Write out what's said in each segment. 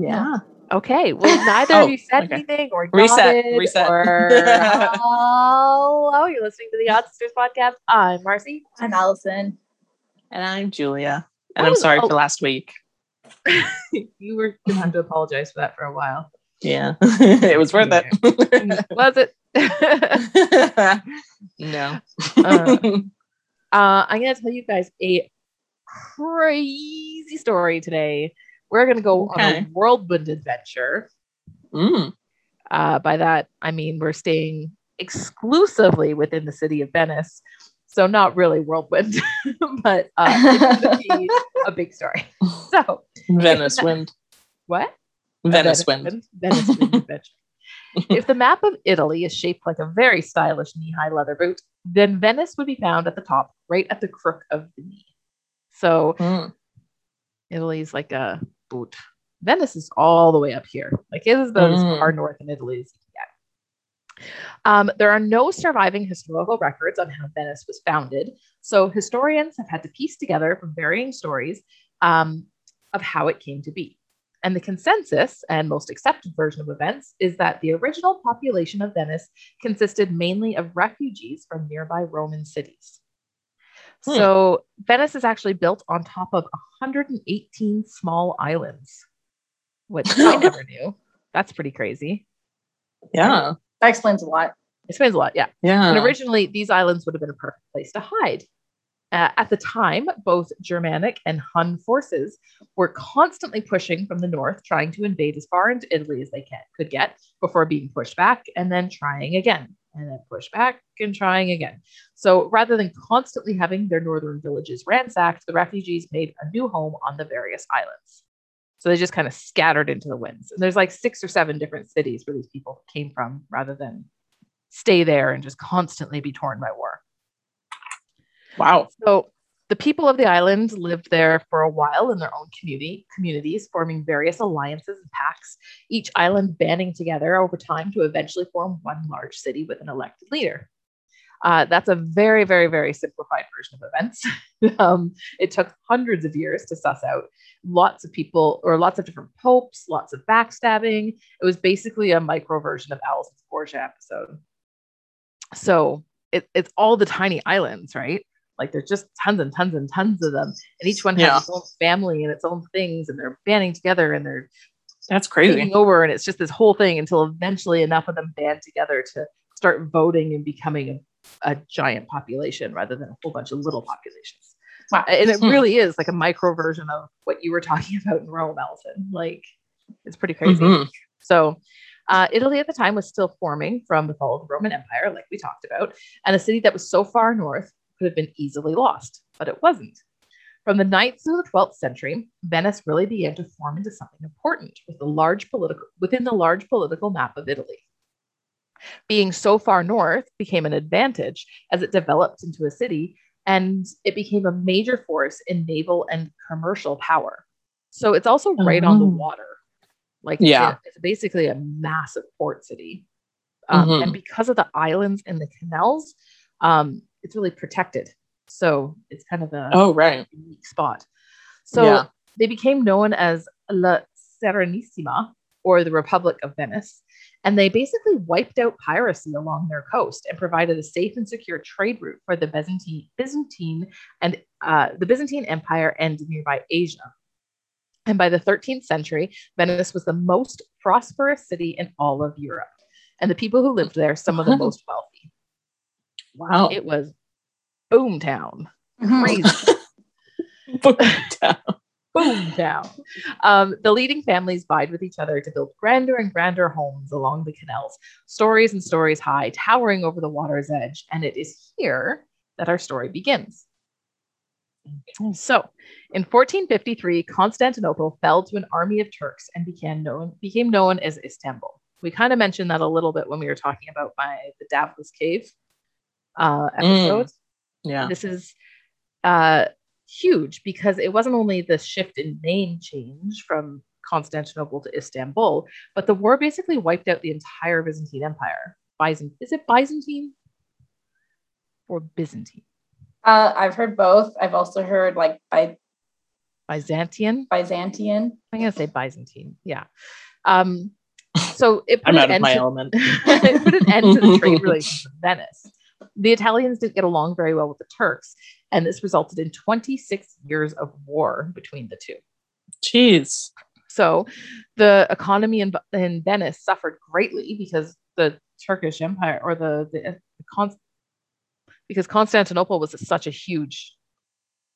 Yeah. Okay. Well, neither Oh, of you said okay. anything or Reset, reset. or hello. You're listening to the Odd Sisters podcast. I'm Marcy. I'm Allison. And I'm Julia. And That I'm sorry a- for last week. you were gonna have to apologize for that for a while. Yeah. it was worth it. Was it? uh, no. I'm gonna tell you guys a crazy story today. We're gonna go on a whirlwind adventure. Mm. Uh, by that, I mean we're staying exclusively within the city of Venice. So not really whirlwind, but uh, it's a big story. So Venice wind. what? Venice wind. Venice wind adventure. if the map of Italy is shaped like a very stylish knee-high leather boot, then Venice would be found at the top, right at the crook of the knee. So Mm. Italy's like a boot. Venice is all the way up here. Like it is about as far north in Italy as you can get. Um, there are no surviving historical records on how Venice was founded. So historians have had to piece together from varying stories um, of how it came to be. And the consensus and most accepted version of events is that the original population of Venice consisted mainly of refugees from nearby Roman cities. Hmm. So Venice is actually built on top of 118 small islands, which I never knew. That's pretty crazy. Yeah. That explains a lot. It explains a lot, yeah. Yeah. And originally, these islands would have been a perfect place to hide. Uh, at the time, both Germanic and Hun forces were constantly pushing from the north, trying to invade as far into Italy as they can, could get before being pushed back and then trying again, and then push back and trying again. So rather than constantly having their northern villages ransacked, the refugees made a new home on the various islands. So they just kind of scattered into the winds. And there's like six or seven different cities where these people came from rather than stay there and just constantly be torn by war. wow. So the people of the island lived there for a while in their own community communities, forming various alliances and pacts, each island banding together over time to eventually form one large city with an elected leader. Uh, that's a very, very, very simplified version of events. um, it took hundreds of years to suss out lots of people or lots of different popes, lots of backstabbing. It was basically a micro version of Allison's Borgia episode. So it, it's all the tiny islands, right? Like there's just tons and tons and tons of them, and each one has Yeah. its own family and its own things, and they're banding together and they're That's crazy. over, and it's just this whole thing until eventually enough of them band together to start voting and becoming a, a giant population rather than a whole bunch of little populations. Wow. And it Hmm. really is like a micro version of what you were talking about in Rome, Allison. Like it's pretty crazy. Mhm. So, uh, Italy at the time was still forming from the fall of the Roman Empire, like we talked about, and a city that was so far north could have been easily lost, but it wasn't. From the 9th to the 12th century, Venice really began to form into something important with the large political within the large political map of Italy. Being so far north became an advantage as it developed into a city and it became a major force in naval and commercial power. So it's also right on the Oh. water. Like Yeah. it- it's basically a massive port city. Um, Mhm. And because of the islands and the canals, um, it's really protected. So it's kind of a Oh, right. unique spot. So Yeah. they became known as La Serenissima or the Republic of Venice. And they basically wiped out piracy along their coast and provided a safe and secure trade route for the Byzantine, Byzantine and uh, the Byzantine Empire and nearby Asia. And by the 13th century, Venice was the most prosperous city in all of Europe. And the people who lived there, some of the most wealthy. Wow. It was boom town. Mhm. Crazy. Boom down. boom town. Um, the leading families vied with each other to build grander and grander homes along the canals, stories and stories high, towering over the water's edge. And it is here that our story begins. So, in 1453, Constantinople fell to an army of Turks and became known, became known as Istanbul. We kind of mentioned that a little bit when we were talking about my the Davos Cave uh, episode. Yeah. This is uh, huge because it wasn't only the shift in name change from Constantinople to Istanbul, but the war basically wiped out the entire Byzantine Empire. Byzant is it Byzantine? or Byzantine? Uh, I've heard both. I've also heard like by Byzantian. Byzantian. I'm gonna say Byzantine. Yeah. Um, so it put I'm an out of end my to- element. it put an end to the trade relations with Venice. The Italians didn't get along very well with the Turks, and this resulted in 26 years of war between the two. Jeez. So the economy in, in Venice suffered greatly because the Turkish Empire or the, the, the Con- because Constantinople was such a huge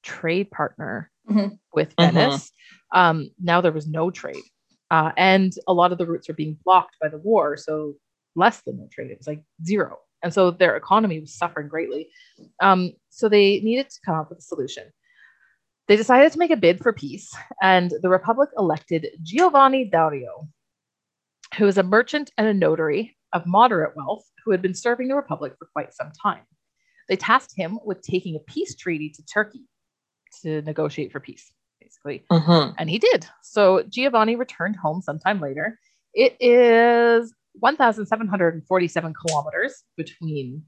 trade partner Mhm. with Mhm. Venice. Um, now there was no trade. Uh, and a lot of the routes were being blocked by the war. So less than no trade. It was like zero. And so their economy was suffering greatly. Um, so they needed to come up with a solution. They decided to make a bid for peace, and the Republic elected Giovanni Dario, who was a merchant and a notary of moderate wealth who had been serving the Republic for quite some time. They tasked him with taking a peace treaty to Turkey to negotiate for peace, basically. Mhm. And he did. So Giovanni returned home sometime later. It is 1,747 kilometers between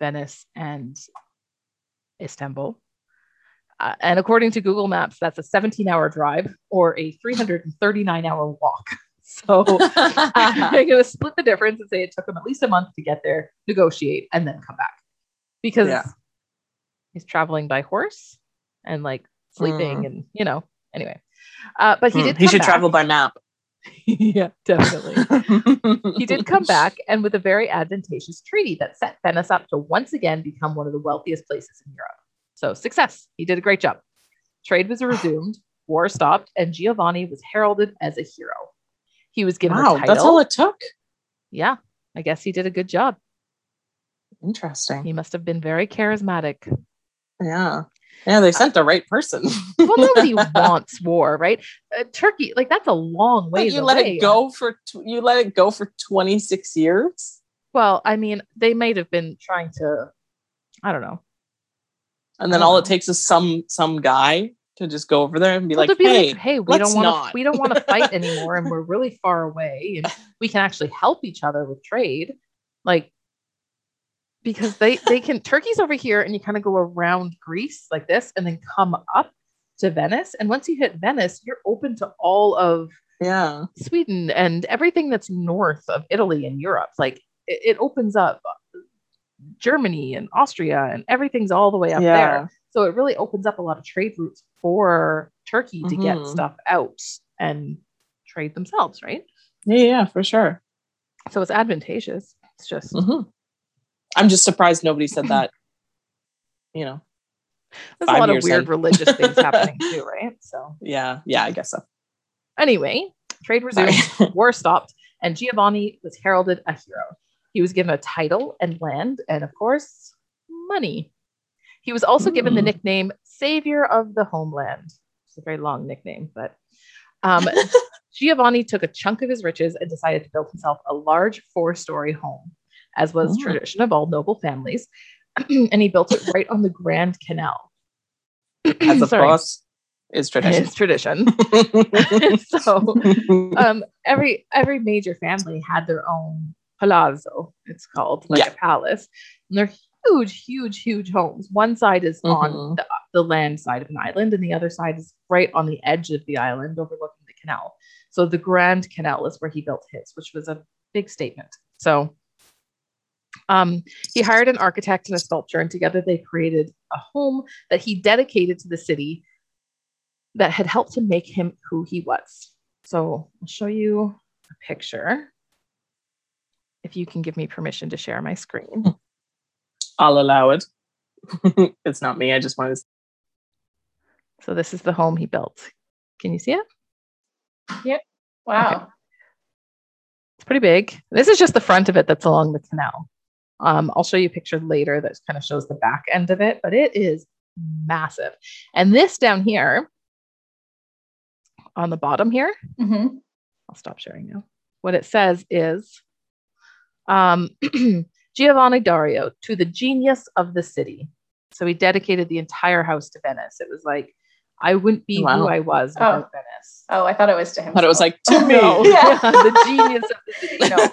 Venice and Istanbul. Uh, and according to Google Maps, that's a 17 hour drive or a 339 hour walk. So I'm going to split the difference and say it took him at least a month to get there, negotiate, and then come back because Yeah. he's traveling by horse and like sleeping Mm. and, you know, anyway. Uh, but he Hmm, did. He should back. travel by map. yeah, definitely. he did come back and with a very advantageous treaty that set Venice up to once again become one of the wealthiest places in Europe. So success. He did a great job. Trade was resumed, war stopped, and Giovanni was heralded as a hero. He was given Wow, a title. that's all it took. yeah, I guess he did a good job. Interesting. He must have been very charismatic. Yeah. Yeah, they sent the right person. Well, nobody wants war, right? Uh, Turkey, like that's a long But ways you let away. it go for tw- you let it go for 26 years Well, I mean, they might have been trying to, I don't know. and then all don't it takes is some some guy to just go over there and be Well, like, be "Hey, like, hey, we don't want to, we don't want to fight anymore, and we're really far away, and we can actually help each other with trade, like because they they can Turkey's over here, and you kind of go around Greece like this, and then come up to Venice, and once you hit Venice, you're open to all of yeah. Sweden and everything that's north of Italy and Europe. Like it, it opens up Germany and Austria, and everything's all the way up Yeah. there. So it really opens up a lot of trade routes for Turkey to get Mhm. stuff out and trade themselves, right? Yeah, yeah, for sure. So it's advantageous. It's just Mhm. I'm just surprised nobody said that. You know, there's a lot of weird in. religious things happening too, right? So yeah, yeah, I guess so. anyway, trade resumed, war stopped, and Giovanni was heralded a hero. He was given a title and land, and of course, money. He was also given the Hmm. nickname Savior of the Homeland. It's a very long nickname, but um, Giovanni took a chunk of his riches and decided to build himself a large four story home, as was Oh. tradition of all noble families. and he built it right on the Grand Canal. As of course is tradition. It's tradition. so um, every every major family had their own palazzo. It's called like Yeah. a palace, and they're huge, huge, huge homes. One side is on Mhm. the, the land side of an island, and the other side is right on the edge of the island, overlooking the canal. So the Grand Canal is where he built his, which was a big statement. So. Um, he hired an architect and a sculptor, and together they created a home that he dedicated to the city that had helped to make him who he was. So I'll show you a picture. If you can give me permission to share my screen. I'll allow it. it's not me. I just wanted to. So this is the home he built. Can you see it? Yep. Wow. It's pretty big. This is just the front of it that's along the canal. Um, I'll show you a picture later that kind of shows the back end of it, but it is massive. And this down here on the bottom here, hmm I'll stop sharing now. What it says is um, Giovanni Dario to the genius of the city. So he dedicated the entire house to Venice. It was like, I wouldn't be who I was Oh. without Venice. Oh, I thought it was to him. But it was like to oh, me. No, Yeah. the genius of the city, you know,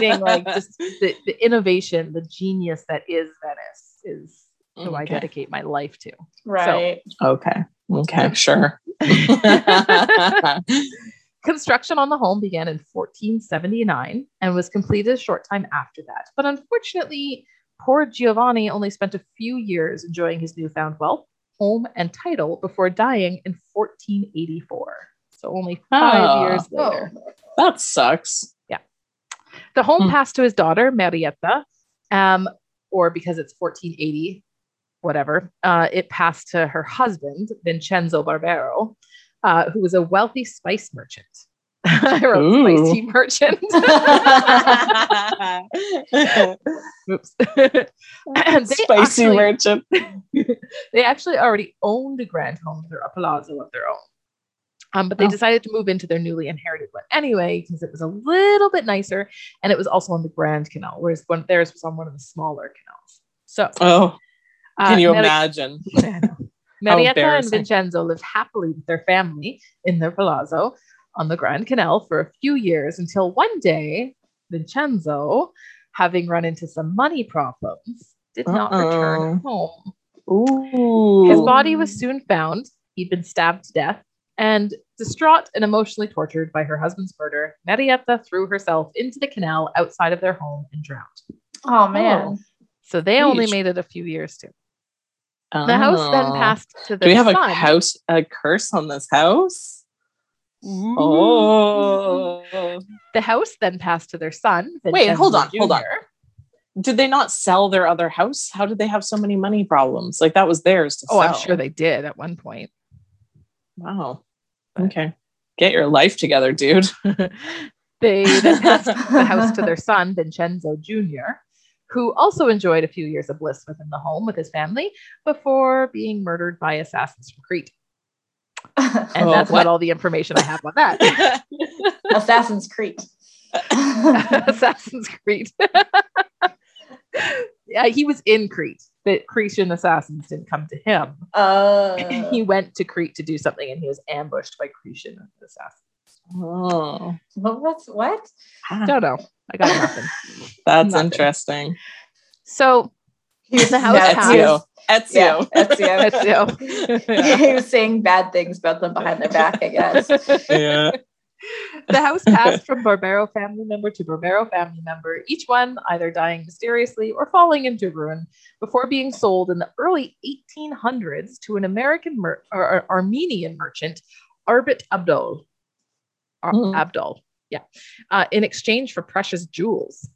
meaning like just the, the innovation, the genius that is Venice. is who I dedicate my life to. Right. Okay. Okay. Sure. Construction on the home began in 1479 and was completed a short time after that. But unfortunately, poor Giovanni only spent a few years enjoying his newfound wealth, home, and title before dying in 1484. So only five Oh. years later. Oh. that sucks. Yeah. The home Hmm. passed to his daughter, Marietta, um, or because it's 1480, whatever, uh, it passed to her husband, Vincenzo Barbero, uh, who was a wealthy spice merchant. I wrote Ooh. spicy merchant. Oops. Spicy actually- merchant. they actually already owned a grand home, or a palazzo of their own. Um, but they Oh. decided to move into their newly inherited one anyway because it was a little bit nicer, and it was also on the Grand Canal, whereas one theirs was on one of the smaller canals. So, Oh, uh, can you Mari- imagine? Marietta and. Vincenzo lived happily with their family in their palazzo on the Grand Canal for a few years until one day, Vincenzo, having run into some money problems, did not return home. Ooh. His body was soon found. He'd been stabbed to death. And distraught and emotionally tortured by her husband's murder, Marietta threw herself into the canal outside of their home and drowned. Oh man. So they only made it a few years too. The house then Oh. passed to the Do we have son. a house a curse on this house? Ooh. Oh. The house then passed to their son. Wait, hold Vincenzo on, hold on. Did they not sell their other house? How did they have so many money problems? Like that was theirs to Oh, I'm sure they did at one point. Wow. Okay. Get your life together, dude. they then passed the house to their son, Vincenzo Jr., who also enjoyed a few years of bliss within the home with his family before being murdered by assassins from Crete. And Oh, that's what? about all the information I have on that. Assassin's Creed. Assassin's Creed. yeah, he was in Crete. The Cretan assassins didn't come to him. Uh, he went to Crete to do something and he was ambushed by Cretan assassins. oh. what? What's what? I Don't know. I got nothing. That's Nothing. interesting. So He was, The house yeah, passed. he was- Ezio. Yeah, Ezio. Ezio. Ezio. he was saying bad things about them behind their back, I guess. yeah. the house passed from Barbero family member to Barbero family member, each one either dying mysteriously or falling into ruin before being sold in the early 1800s to an American mer- or, or Armenian merchant, Arbit Abdol. Ar- Mhm. Abdol, yeah, uh, in exchange for precious jewels.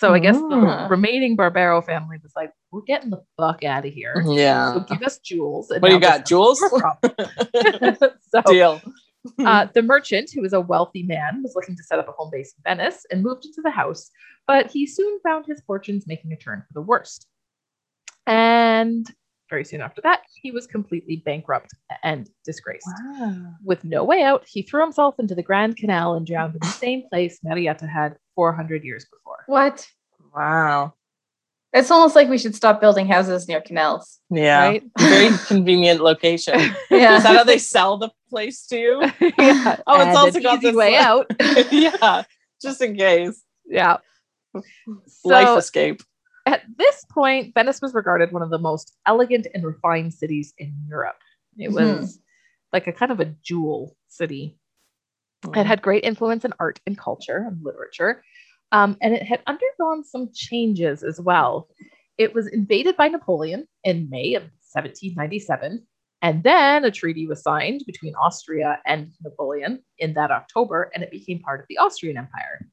So I guess the Mm. remaining Barbero family was like, "We're getting the fuck out of here. Yeah. So give us jewels." And What do you got? this Jewels? so Deal. uh, the merchant, who was a wealthy man, was looking to set up a home base in Venice and moved into the house, but he soon found his fortunes making a turn for the worst. And very soon after that, he was completely bankrupt and disgraced. Wow. With no way out, he threw himself into the Grand Canal and drowned in the same place Marietta had 400 years before. What? Wow. It's almost like we should stop building houses near canals. Yeah. Right? Very convenient location. Yeah. Is that how they sell the place to you? yeah. Oh, it's and also an got easy this, way out. yeah. Just in case. Yeah. Life So- escape. At this point, Venice was regarded one of the most elegant and refined cities in Europe. It Mhm. was like a kind of a jewel city. It had great influence in art and culture and literature, um, and it had undergone some changes as well. It was invaded by Napoleon in May of 1797, and then a treaty was signed between Austria and Napoleon in that October, and it became part of the Austrian Empire.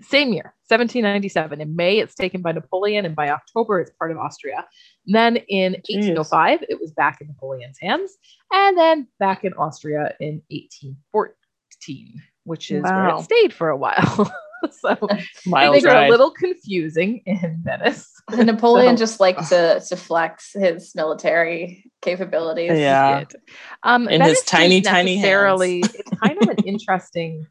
Same year, 1797. In May, it's taken by Napoleon, and by October, it's part of Austria. And then in Jeez. 1805, it was back in Napoleon's hands, and then back in Austria in 1814, which is where it stayed for a while. so Wild things are a little confusing in Venice. Napoleon So- just liked to, to flex his military capabilities. Yeah. Um, In Venice his tiny, didn't tiny hands. It's kind of an interesting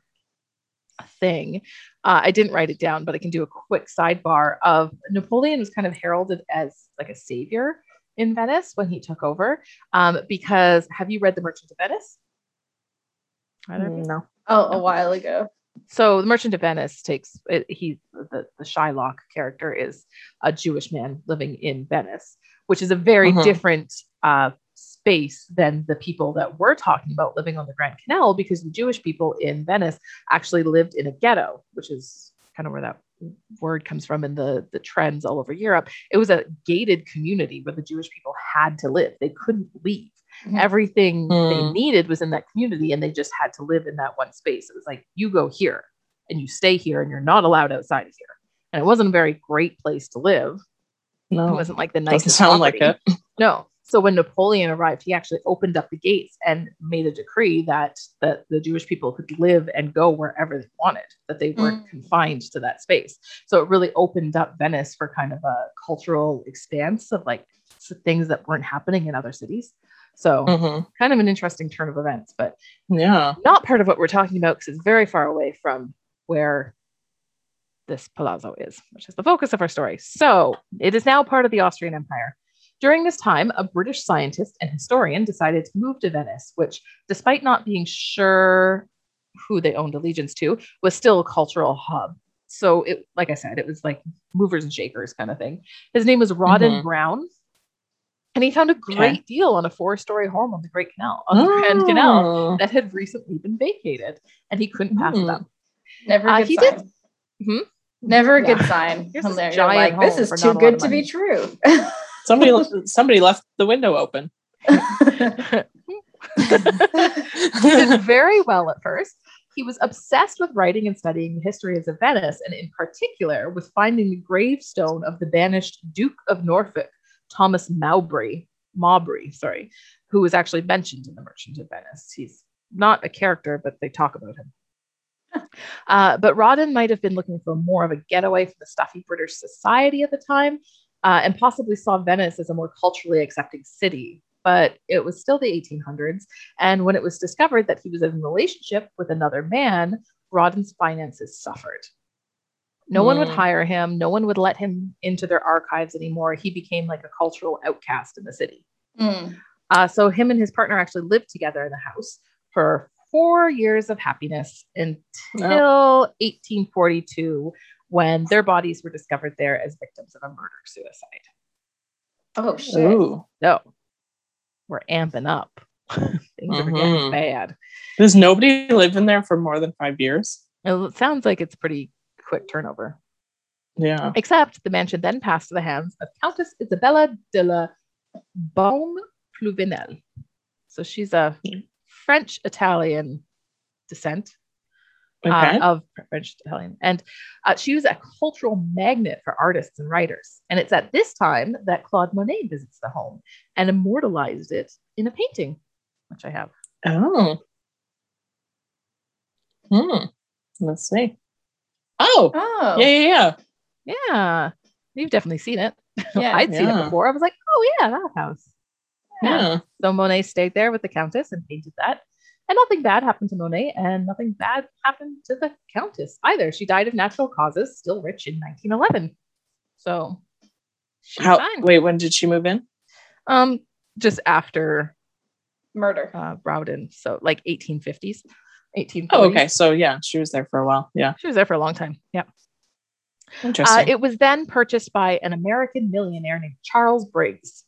thing. Uh, I didn't write it down, but I can do a quick sidebar of Napoleon was kind of heralded as like a savior in Venice when he took over. Um, because have you read The Merchant of Venice? Either of you? No. Oh, a while ago. So the Merchant of Venice takes it, he the the Shylock character is a Jewish man living in Venice, which is a very Mhm. different uh, space than the people that we're talking about living on the Grand Canal, because the Jewish people in Venice actually lived in a ghetto, which is kind of where that word comes from in the the trends all over Europe. It was a gated community where the Jewish people had to live; they couldn't leave. Mhm. Everything they Hmm. needed was in that community, and they just had to live in that one space. It was like you go here and you stay here, and you're not allowed outside of here. And it wasn't a very great place to live. No, It wasn't like the doesn't nicest. sound like it. No. So when Napoleon arrived, he actually opened up the gates and made a decree that that the Jewish people could live and go wherever they wanted, that they weren't Mm. confined to that space. So it really opened up Venice for kind of a cultural expanse of like things that weren't happening in other cities. So Mhm. kind of an interesting turn of events, but Yeah. not part of what we're talking about because it's very far away from where this palazzo is, which is the focus of our story. So it is now part of the Austrian Empire. During this time, a British scientist and historian decided to move to Venice, which, despite not being sure who they owned allegiance to, was still a cultural hub. So it, like I said, it was like movers and shakers kind of thing. His name was Rawdon Mhm. Brown. And he found a great Okay. deal on a four-story home on the Great Canal, on the Grand Canal, Oh. that had recently been vacated and he couldn't pass it Hmm. up. Never a Uh, good he sign. did- Hmm? Never a Yeah. good sign. Here's When this you're giant like, this is too not a lot good to be true. Somebody somebody left the window open. he did very well at first. He was obsessed with writing and studying the histories of Venice, and in particular with finding the gravestone of the banished Duke of Norfolk, Thomas Mowbray, Mowbray, sorry, who was actually mentioned in The Merchant of Venice. He's not a character, but they talk about him. Uh, but Rawdon might have been looking for more of a getaway from the stuffy British society at the time, uh, and possibly saw Venice as a more culturally accepting city. But it was still the 1800s, and when it was discovered that he was in a relationship with another man, Rawdon's finances suffered. No one would Hmm. hire him. No one would let him into their archives anymore. He became like a cultural outcast in the city. Mm. Uh, so him and his partner actually lived together in the house for four years of happiness until 1842, when their bodies were discovered there as victims of a murder suicide. Oh shit. Ooh. So we're amping up. Things are getting Mhm. bad. Does nobody live in there for more than five years? It sounds like it's pretty quick turnover. Yeah. Except the mansion then passed to the hands of Countess Isabella de la Baume Pluvinel. So she's a French Italian descent Okay. uh, of French Italian, and uh, she was a cultural magnet for artists and writers. And it's at this time that Claude Monet visits the home and immortalized it in a painting, which I have. oh. Hmm. Let's see. Oh. Oh. Yeah, yeah, yeah. Yeah, you've definitely seen it. Yeah. I'd seen it before. I was like, oh yeah, that house. Yeah. So Monet stayed there with the Countess and painted that. And nothing bad happened to Monet, and nothing bad happened to the Countess either. She died of natural causes, still rich in 1911. So she's How fine. wait, when did she move in? Um, just after Murder. uh, Rawdon, so like 1850s, 1840s. Oh, okay. So yeah, she was there for a while. Yeah. She was there for a long time. Yeah. Uh, Interesting. it was then purchased by an American millionaire named Charles Briggs.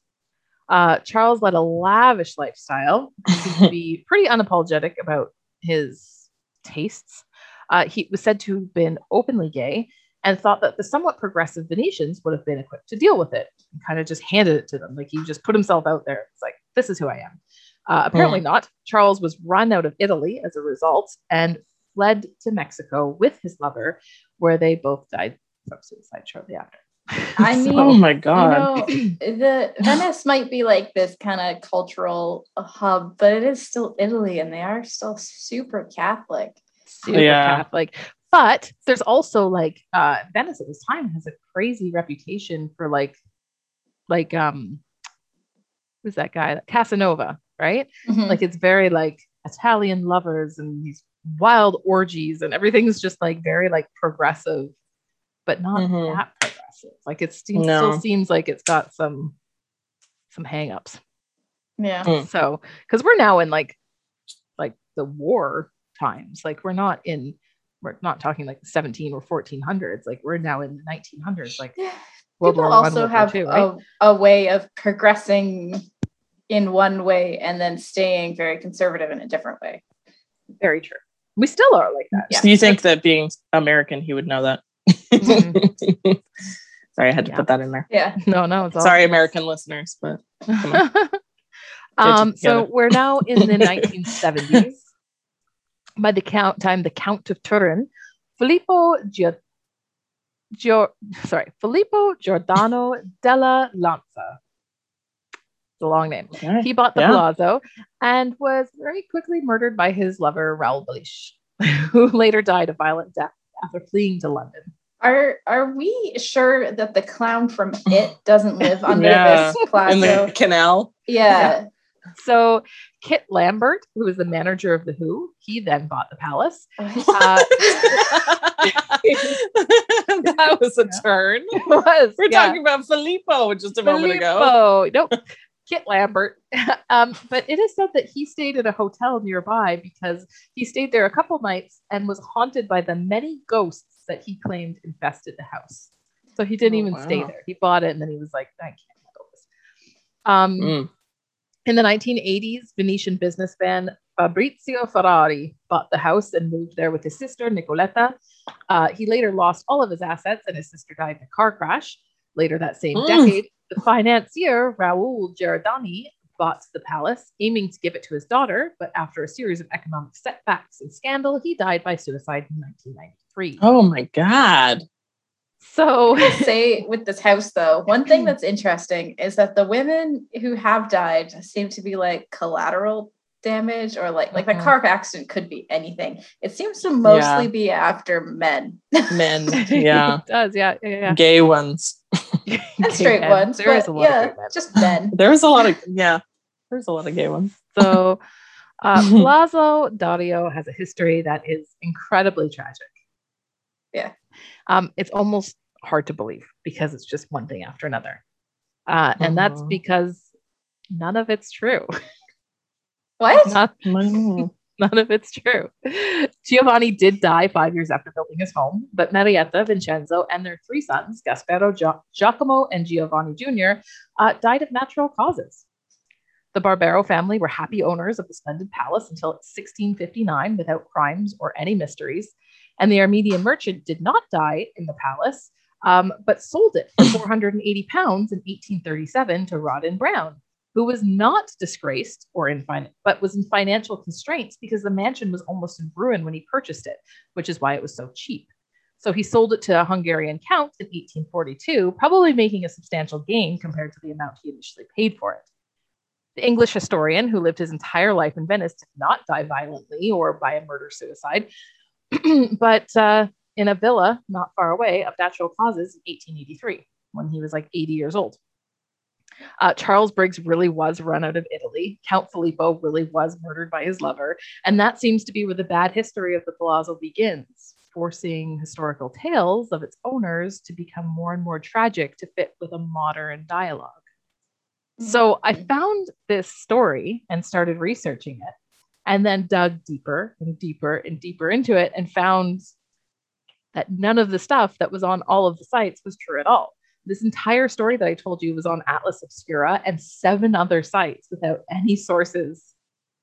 Uh, Charles led a lavish lifestyle. He seemed to be pretty unapologetic about his tastes. Uh, he was said to have been openly gay and thought that the somewhat progressive Venetians would have been equipped to deal with it and kind of just handed it to them. Like he just put himself out there. It's like, this is who I am. Uh, apparently not. Charles was run out of Italy as a result and fled to Mexico with his lover, where they both died from suicide shortly after. I mean, oh my god. You know, the Venice might be like this kind of cultural hub, but it is still Italy, and they are still super Catholic. super Yeah. Catholic. But there's also like uh Venice at this time has a crazy reputation for like like um who's that guy? Casanova, right? Mhm. Like it's very like Italian lovers and these wild orgies and everything's just like very like progressive, but not Mhm. that progressive. Like it seems, No. still seems like it's got some some hangups. yeah. Mm. So, because we're now in like like the war times, like we're not in we're not talking like the 17 or 1400s. Like we're now in the 1900s. Like. World People War One, also War have Two, right? a, a way of progressing in one way and then staying very conservative in a different way. Very true. We still are like that. Yeah. Do you think that being American, he would know that? Mhm. Sorry, I had to Yeah. put that in there. Yeah. No, no. It's all Sorry, American listeners, but um, so we're now in the 1970s. By the count time, the Count of Turin, Filippo Gio- Gio- sorry, Filippo Giordano della Lanza. It's a long name. Okay. He bought the Yeah. palazzo and was very quickly murdered by his lover Raoul Belich, who later died a violent death after fleeing to London. Are are we sure that the clown from It doesn't live under Yeah. this in the canal. yeah. So Kit Lambert, who was the manager of the Who, he then bought the palace. Uh, that was a turn. It was. We're yeah. talking about Filippo just a moment ago. Filippo. Nope. Kit Lambert. um, but it is said that he stayed at a hotel nearby because he stayed there a couple nights and was haunted by the many ghosts that he claimed infested the house. So he didn't Oh, even stay there. He bought it and then he was like, I can't handle this. Um, Mm. In the 1980s, Venetian businessman Fabrizio Ferrari bought the house and moved there with his sister, Nicoletta. Uh, he later lost all of his assets and his sister died in a car crash. Later that same Mm. decade, the financier Raoul Giordani bought the palace, aiming to give it to his daughter. But after a series of economic setbacks and scandal, he died by suicide in 1993. Oh my god. So, say with this house though, one thing that's interesting is that the women who have died seem to be like collateral damage or like like the Mhm. car accident could be anything. It seems to mostly be after men Men. Yeah. it does. Yeah. Yeah. yeah. Gay ones. and straight men. ones. There is a lot yeah, of gay men. just men. There was a lot of yeah. There's a lot of gay ones. So, uh, Palazzo Dario has a history that is incredibly tragic. Yeah. Um, it's almost hard to believe because it's just one thing after another. Uh, and that's because none of it's true. What? Not. none of it's true. Giovanni did die five years after building his home, but Marietta, Vincenzo, and their three sons, Gaspero, Gio- Giacomo, and Giovanni Jr., uh, died of natural causes. The Barbero family were happy owners of the splendid palace until 1659 without crimes or any mysteries. And the Armenian merchant did not die in the palace, um, but sold it for 480 pounds in 1837 to Rawdon Brown, who was not disgraced or in fin- but was in financial constraints because the mansion was almost in ruin when he purchased it, which is why it was so cheap. So he sold it to a Hungarian count in 1842, probably making a substantial gain compared to the amount he initially paid for it. The English historian, who lived his entire life in Venice, did not die violently or by a murder suicide, but uh, in a villa not far away of natural causes in 1883 when he was like 80 years old. Uh, Charles Briggs really was run out of Italy. Count Filippo really was murdered by his lover. And that seems to be where the bad history of the palazzo begins, forcing historical tales of its owners to become more and more tragic to fit with a modern dialogue. So I found this story and started researching it, and then dug deeper and deeper and deeper into it and found that none of the stuff that was on all of the sites was true at all. This entire story that I told you was on Atlas Obscura and seven other sites without any sources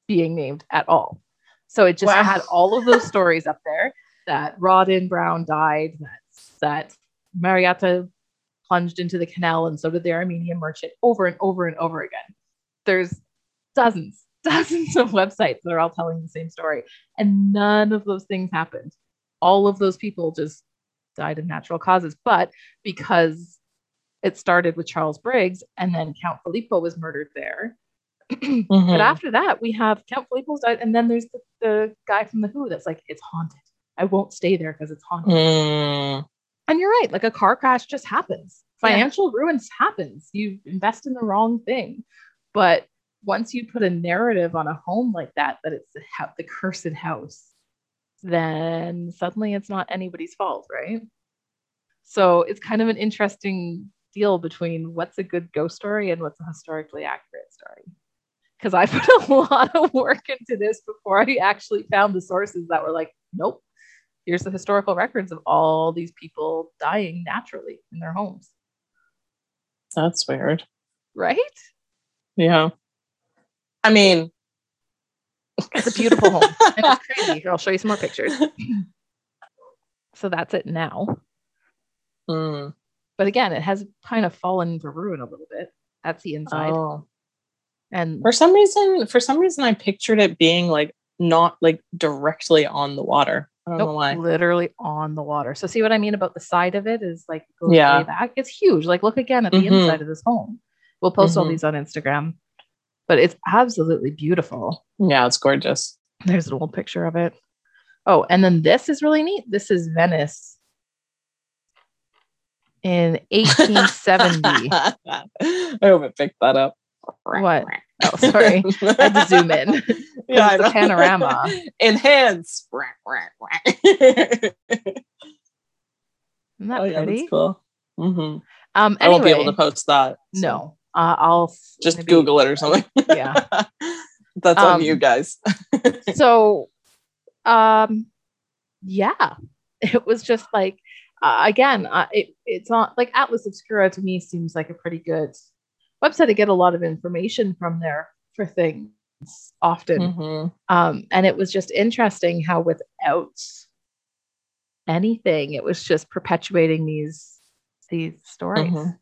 being named at all. So it just Wow. had all of those stories up there that Rawdon Brown died, that, that Marietta plunged into the canal, and so did the Armenian merchant over and over and over again. There's dozens, dozens of websites that are all telling the same story, and none of those things happened. All of those people just died of natural causes, but because it started with Charles Briggs and then Count Filippo was murdered there. Mhm. But after that, we have Count Filippo's died, and then there's the, the guy from the Who that's like, it's haunted. I won't stay there because it's haunted. Mm. And you're right, like a car crash just happens. Yeah. Financial ruins happens. You invest in the wrong thing. But once you put a narrative on a home like that, that it's the, the cursed house, then suddenly it's not anybody's fault, right? So it's kind of an interesting deal between what's a good ghost story and what's a historically accurate story. Because I put a lot of work into this before I actually found the sources that were like, nope, here's the historical records of all these people dying naturally in their homes. That's weird. Right? Yeah. I mean, It's a beautiful home. and it's crazy. Here, I'll show you some more pictures. So that's it now. Mm. But again, it has kind of fallen to ruin a little bit. That's the inside. Oh. And For some reason, for some reason, I pictured it being like not like directly on the water. I don't know why. literally on the water. So see what I mean about the side of it is like goes Yeah. way back. It's huge. Like look again at the Mhm. inside of this home. We'll post all Mhm. these on Instagram. But it's absolutely beautiful. Yeah, it's gorgeous. There's an old picture of it. Oh, and then this is really neat. This is Venice in 1870. I hope it picked that up. What? Oh, sorry. I had to zoom in. yeah, it's a panorama. Enhance. Isn't that oh yeah, pretty? that's cool. hmm Um, I won't be able to post that. so No, uh, I'll just maybe- Google it or something. Yeah. that's on Um, you guys. so um yeah it was just like uh, again uh, it, it's not like atlas obscura to me seems like a pretty good website to get a lot of information from there for things often Mhm. um and it was just interesting how without anything it was just perpetuating these these stories Mhm.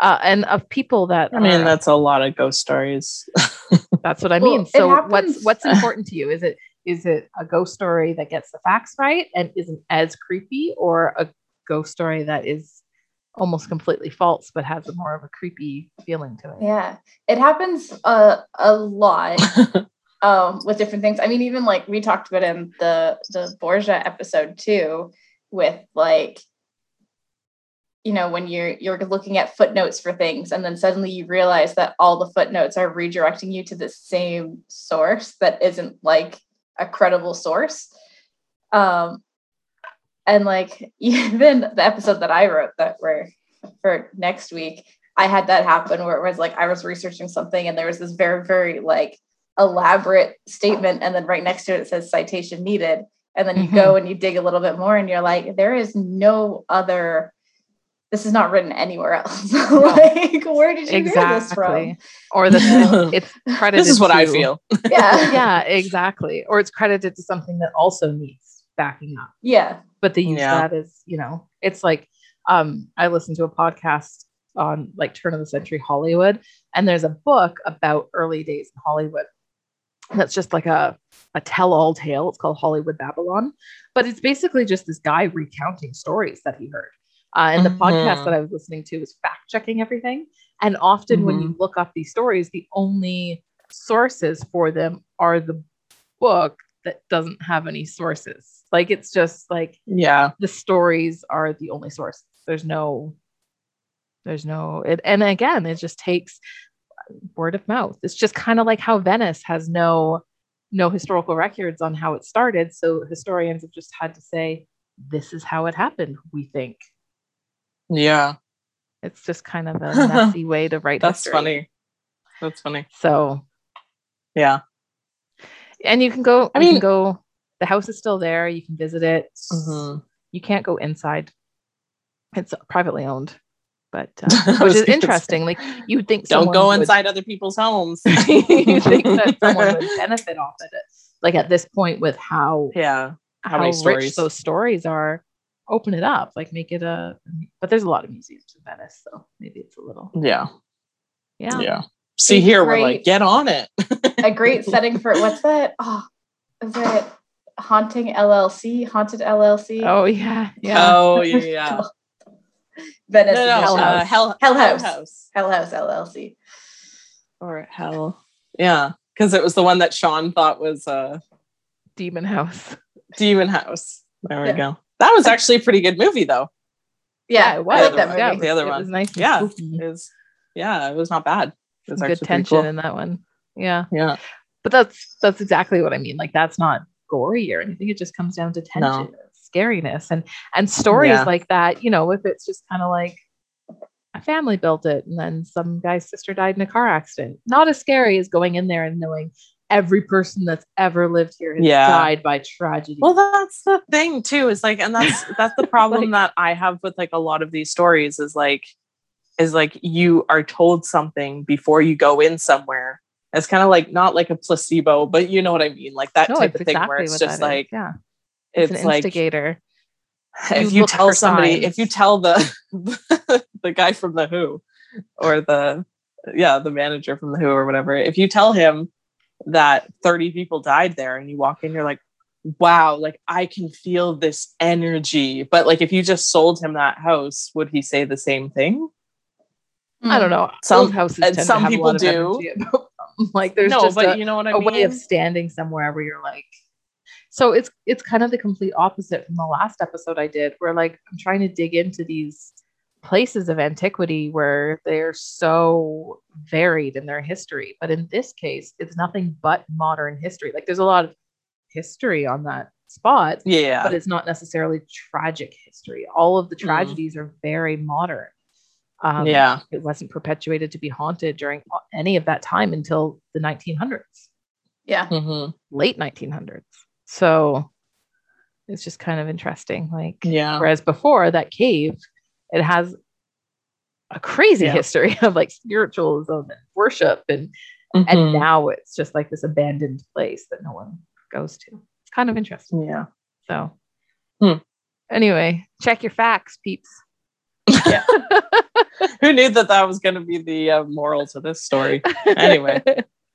uh and of people that I mean, are- that's a lot of ghost stories. That's what I mean. it So happens- what's what's important to you? Is it is it a ghost story that gets the facts right and isn't as creepy, or a ghost story that is almost completely false but has a more of a creepy feeling to it? Yeah, it happens uh, a lot um, with different things. I mean, even like we talked about in the the Borgia episode too, with like, you know, when you're you're looking at footnotes for things, and then suddenly you realize that all the footnotes are redirecting you to the same source that isn't like a credible source. Um, and like even the episode that I wrote that were for next week, I had that happen where it was like I was researching something and there was this very, very like elaborate statement, and then right next to it, it says citation needed. And then you Mhm. go and you dig a little bit more, and you're like, there is no other. This is not written anywhere else. like, where did you hear this from? Exactly. Or the it's credited. this is what I feel. Yeah, Yeah, exactly. Or it's credited to something that also needs backing up. yeah, but they use Yeah. that as you know it's like um i listened to a podcast on like turn of the century hollywood and there's a book about early days in hollywood that's just like a a tell-all tale it's called hollywood babylon but it's basically just this guy recounting stories that he heard uh, and the podcast Mhm. that i was listening to was fact checking everything and often when you look up these stories the only sources for them are the book that doesn't have any sources like it's just like Yeah. the stories are the only source. There's no, there's no, it, and again, it just takes word of mouth. It's just kind of like how Venice has no, no historical records on how it started. So historians have just had to say, this is how it happened. We think Yeah. it's just kind of a messy way to write That's history. funny. That's funny. So, Yeah. And you can go, I you can mean- go, the house is still there. You can visit it. Mhm. You can't go inside. It's privately owned, but uh, which is interesting. Like you would think Don't go would- inside other people's homes. you think that someone would benefit off of it. Like at this point, with how yeah. How how, many rich stories? those stories are, open it up, like make it a. But there's a lot of museums in Venice, so maybe it's a little. Yeah. Yeah. Yeah. See It's here, we're like, get on it. a great setting for what's that? Oh, is it Haunting LLC? Haunted LLC? Oh yeah. Yeah. Oh yeah, yeah. Venice No, no, Hell uh, House. Hell, Hell House. House. Hell House LLC. Or Hell. Yeah. Because it was the one that Sean thought was uh Demon House. Demon House. There we Yeah. go. That was actually a pretty good movie though. Yeah, it I was. like that movie. Yeah, The other it one. was nice. Yeah. spooky. It was yeah, it was not bad. It was good tension cool. in that one. Yeah. Yeah. But that's that's exactly what I mean. Like that's not gory or anything. It just comes down to tension, No. scariness, and and stories Yeah. like that. You know, if it's just kind of like a family built it, and then some guy's sister died in a car accident. Not as scary as going in there and knowing every person that's ever lived here has Yeah. died by tragedy. Well, that's the thing too. Is like, and that's that's the problem that I have with like a lot of these stories. Is like, is like you are told something before you go in somewhere. It's kind of like not like a placebo, but you know what I mean, like that no, type of thing where it's just is. like yeah, it's, it's, an like instigator. if You you tell somebody, if you tell the the guy from the Who or the yeah the manager from the Who or whatever, if you tell him that thirty people died there, and you walk in, you're like, wow, like I can feel this energy. But like if you just sold him that house, would he say the same thing? I don't know. Some- Old houses and tend some people do. Like there's no, just but a, you know what I a mean. way of standing somewhere where you're like so it's it's kind of the complete opposite from the last episode I did where like I'm trying to dig into these places of antiquity where they're so varied in their history but in this case it's nothing but modern history like there's a lot of history on that spot yeah, but it's not necessarily tragic history all of the Mm. tragedies are very modern um, yeah, it wasn't perpetuated to be haunted during any of that time until the 1900s Yeah. Mhm. late 1900s. So it's just kind of interesting. Like, yeah, whereas before that cave, it has a crazy Yeah. history of like spiritualism and worship, and Mhm. and now it's just like this abandoned place that no one goes to. It's kind of interesting. yeah. So, Hmm. anyway, check your facts, peeps. Who knew that that was going to be the uh, moral to this story? Anyway.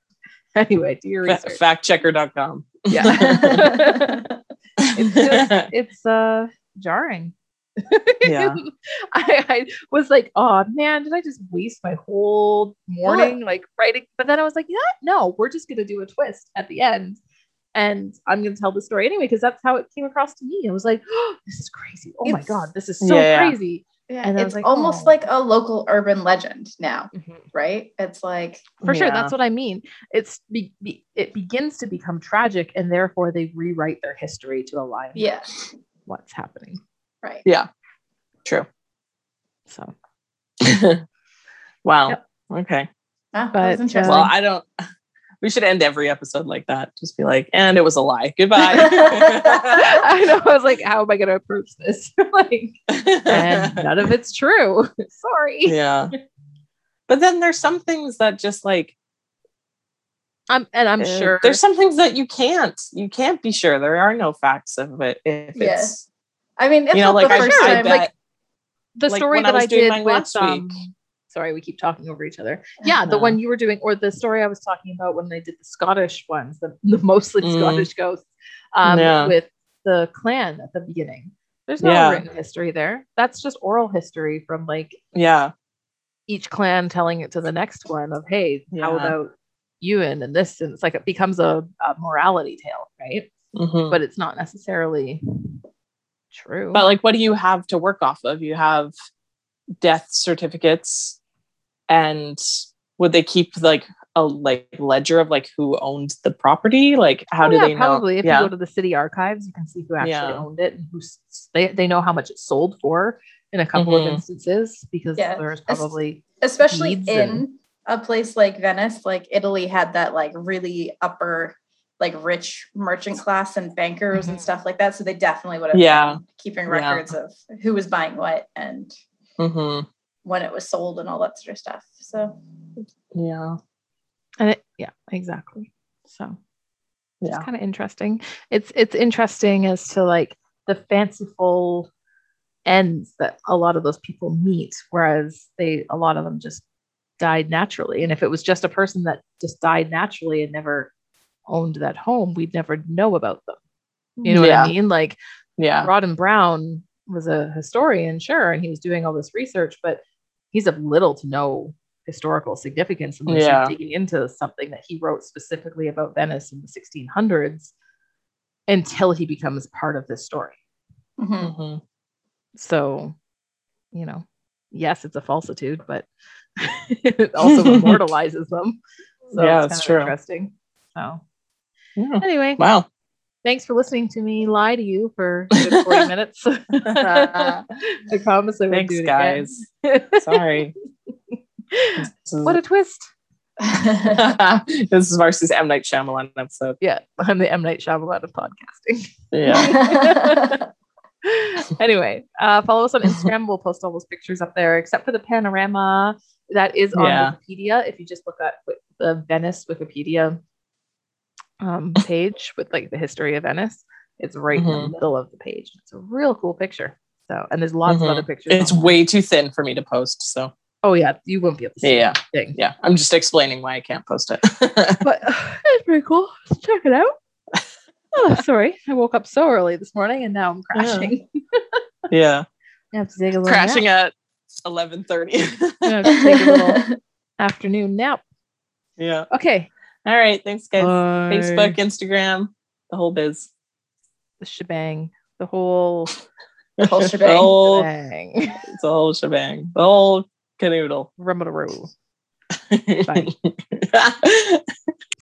anyway, do your research. factchecker.com. Yeah. it's just it's uh jarring. Yeah. I, I was like, oh man, did I just waste my whole morning like writing? But then I was like, yeah, no, we're just gonna do a twist at the end. And I'm gonna tell the story anyway, because that's how it came across to me. I was like, oh, this is crazy. Oh my god, this is so Yeah. crazy. Yeah, And it's like, almost oh. like a local urban legend now, Mhm. right? It's like For sure, that's what I mean. It's be, be, it begins to become tragic, and therefore they rewrite their history to align with yeah, what's happening. right. Yeah. True. So wow. Yep. Okay. Ah, that But, was interesting. Well, I don't. We should end every episode like that. Just be like, and it was a lie. Goodbye. I know. I was like, how am I going to approach this? like, and none of it's true. Sorry. yeah. But then there's some things that just like I'm, and I'm uh, sure there's some things that you can't you can't be sure. There are no facts of it if Yeah. it's I mean, it's you know not like the I, first I time. bet like, the story I that I, doing did with last um, week. Sorry, we keep talking over each other. Yeah, the one you were doing, or the story I was talking about when they did the Scottish ones, the, the mostly Mm. Scottish ghosts, um, Yeah. with the clan at the beginning. There's no Yeah. written history there. That's just oral history from like yeah. each clan telling it to the next one of, hey, how Yeah. about Ewan and this? And it's like it becomes a, a morality tale, right? Mhm. But it's not necessarily true. But like, what do you have to work off of? You have death certificates, and would they keep like a like ledger of like who owned the property? Like, how Oh, do yeah, they know? probably if yeah, you go to the city archives, you can see who actually Yeah. owned it and who they, they know how much it sold for in a couple Mhm. of instances because Yeah. there's Es- probably especially in and- a place like Venice, like Italy had that like really upper, like rich merchant class and bankers and Mhm. stuff like that. So they definitely would have Yeah. been keeping Yeah. records of who was buying what and Mhm. When it was sold and all that sort of stuff. So yeah, and it, yeah, exactly. So yeah, it's kind of interesting. It's it's interesting as to like the fanciful ends that a lot of those people meet, whereas they a lot of them just died naturally. And if it was just a person that just died naturally and never owned that home, we'd never know about them. You know yeah, what I mean? Like yeah, Rawdon Brown was a historian, sure, and he was doing all this research, but he's of little to no historical significance unless Yeah. you're digging into something that he wrote specifically about Venice in the 1600s until he becomes part of this story. mhm. Mhm. So, you know, yes, it's a falsitude, but it also immortalizes them. So Yeah, it's it's true. interesting. So Yeah. anyway, Wow. Thanks for listening to me lie to you for good 40 minutes. I promise I won't Thanks, do it guys. again. Sorry. What a twist. this is Marcy's M Night Shyamalan episode. Yeah, I'm the M Night Shyamalan of podcasting. Yeah. anyway, uh, follow us on Instagram. We'll post all those pictures up there, except for the panorama that is on Yeah. Wikipedia. If you just look at the Venice Wikipedia um, page with like the history of Venice, it's right in the Mhm. middle of the page. It's a real cool picture. So, and there's lots Mhm. of other pictures. It's there. way too thin for me to post. So Oh yeah, you won't be able to see Yeah. the thing. yeah, I'm just explaining why I can't post it. But it's pretty cool. Check it out. Oh, sorry. I woke up so early this morning and now I'm crashing. yeah. I have to take a little Crashing nap. at 11:30. I have to take a little afternoon nap. yeah. Okay. All right. Thanks, guys. Bye. Facebook, Instagram, the whole biz. The shebang. The whole The whole The shebang. whole, shebang. it's a whole shebang. The whole canoodle. Rummadoroo. Bye.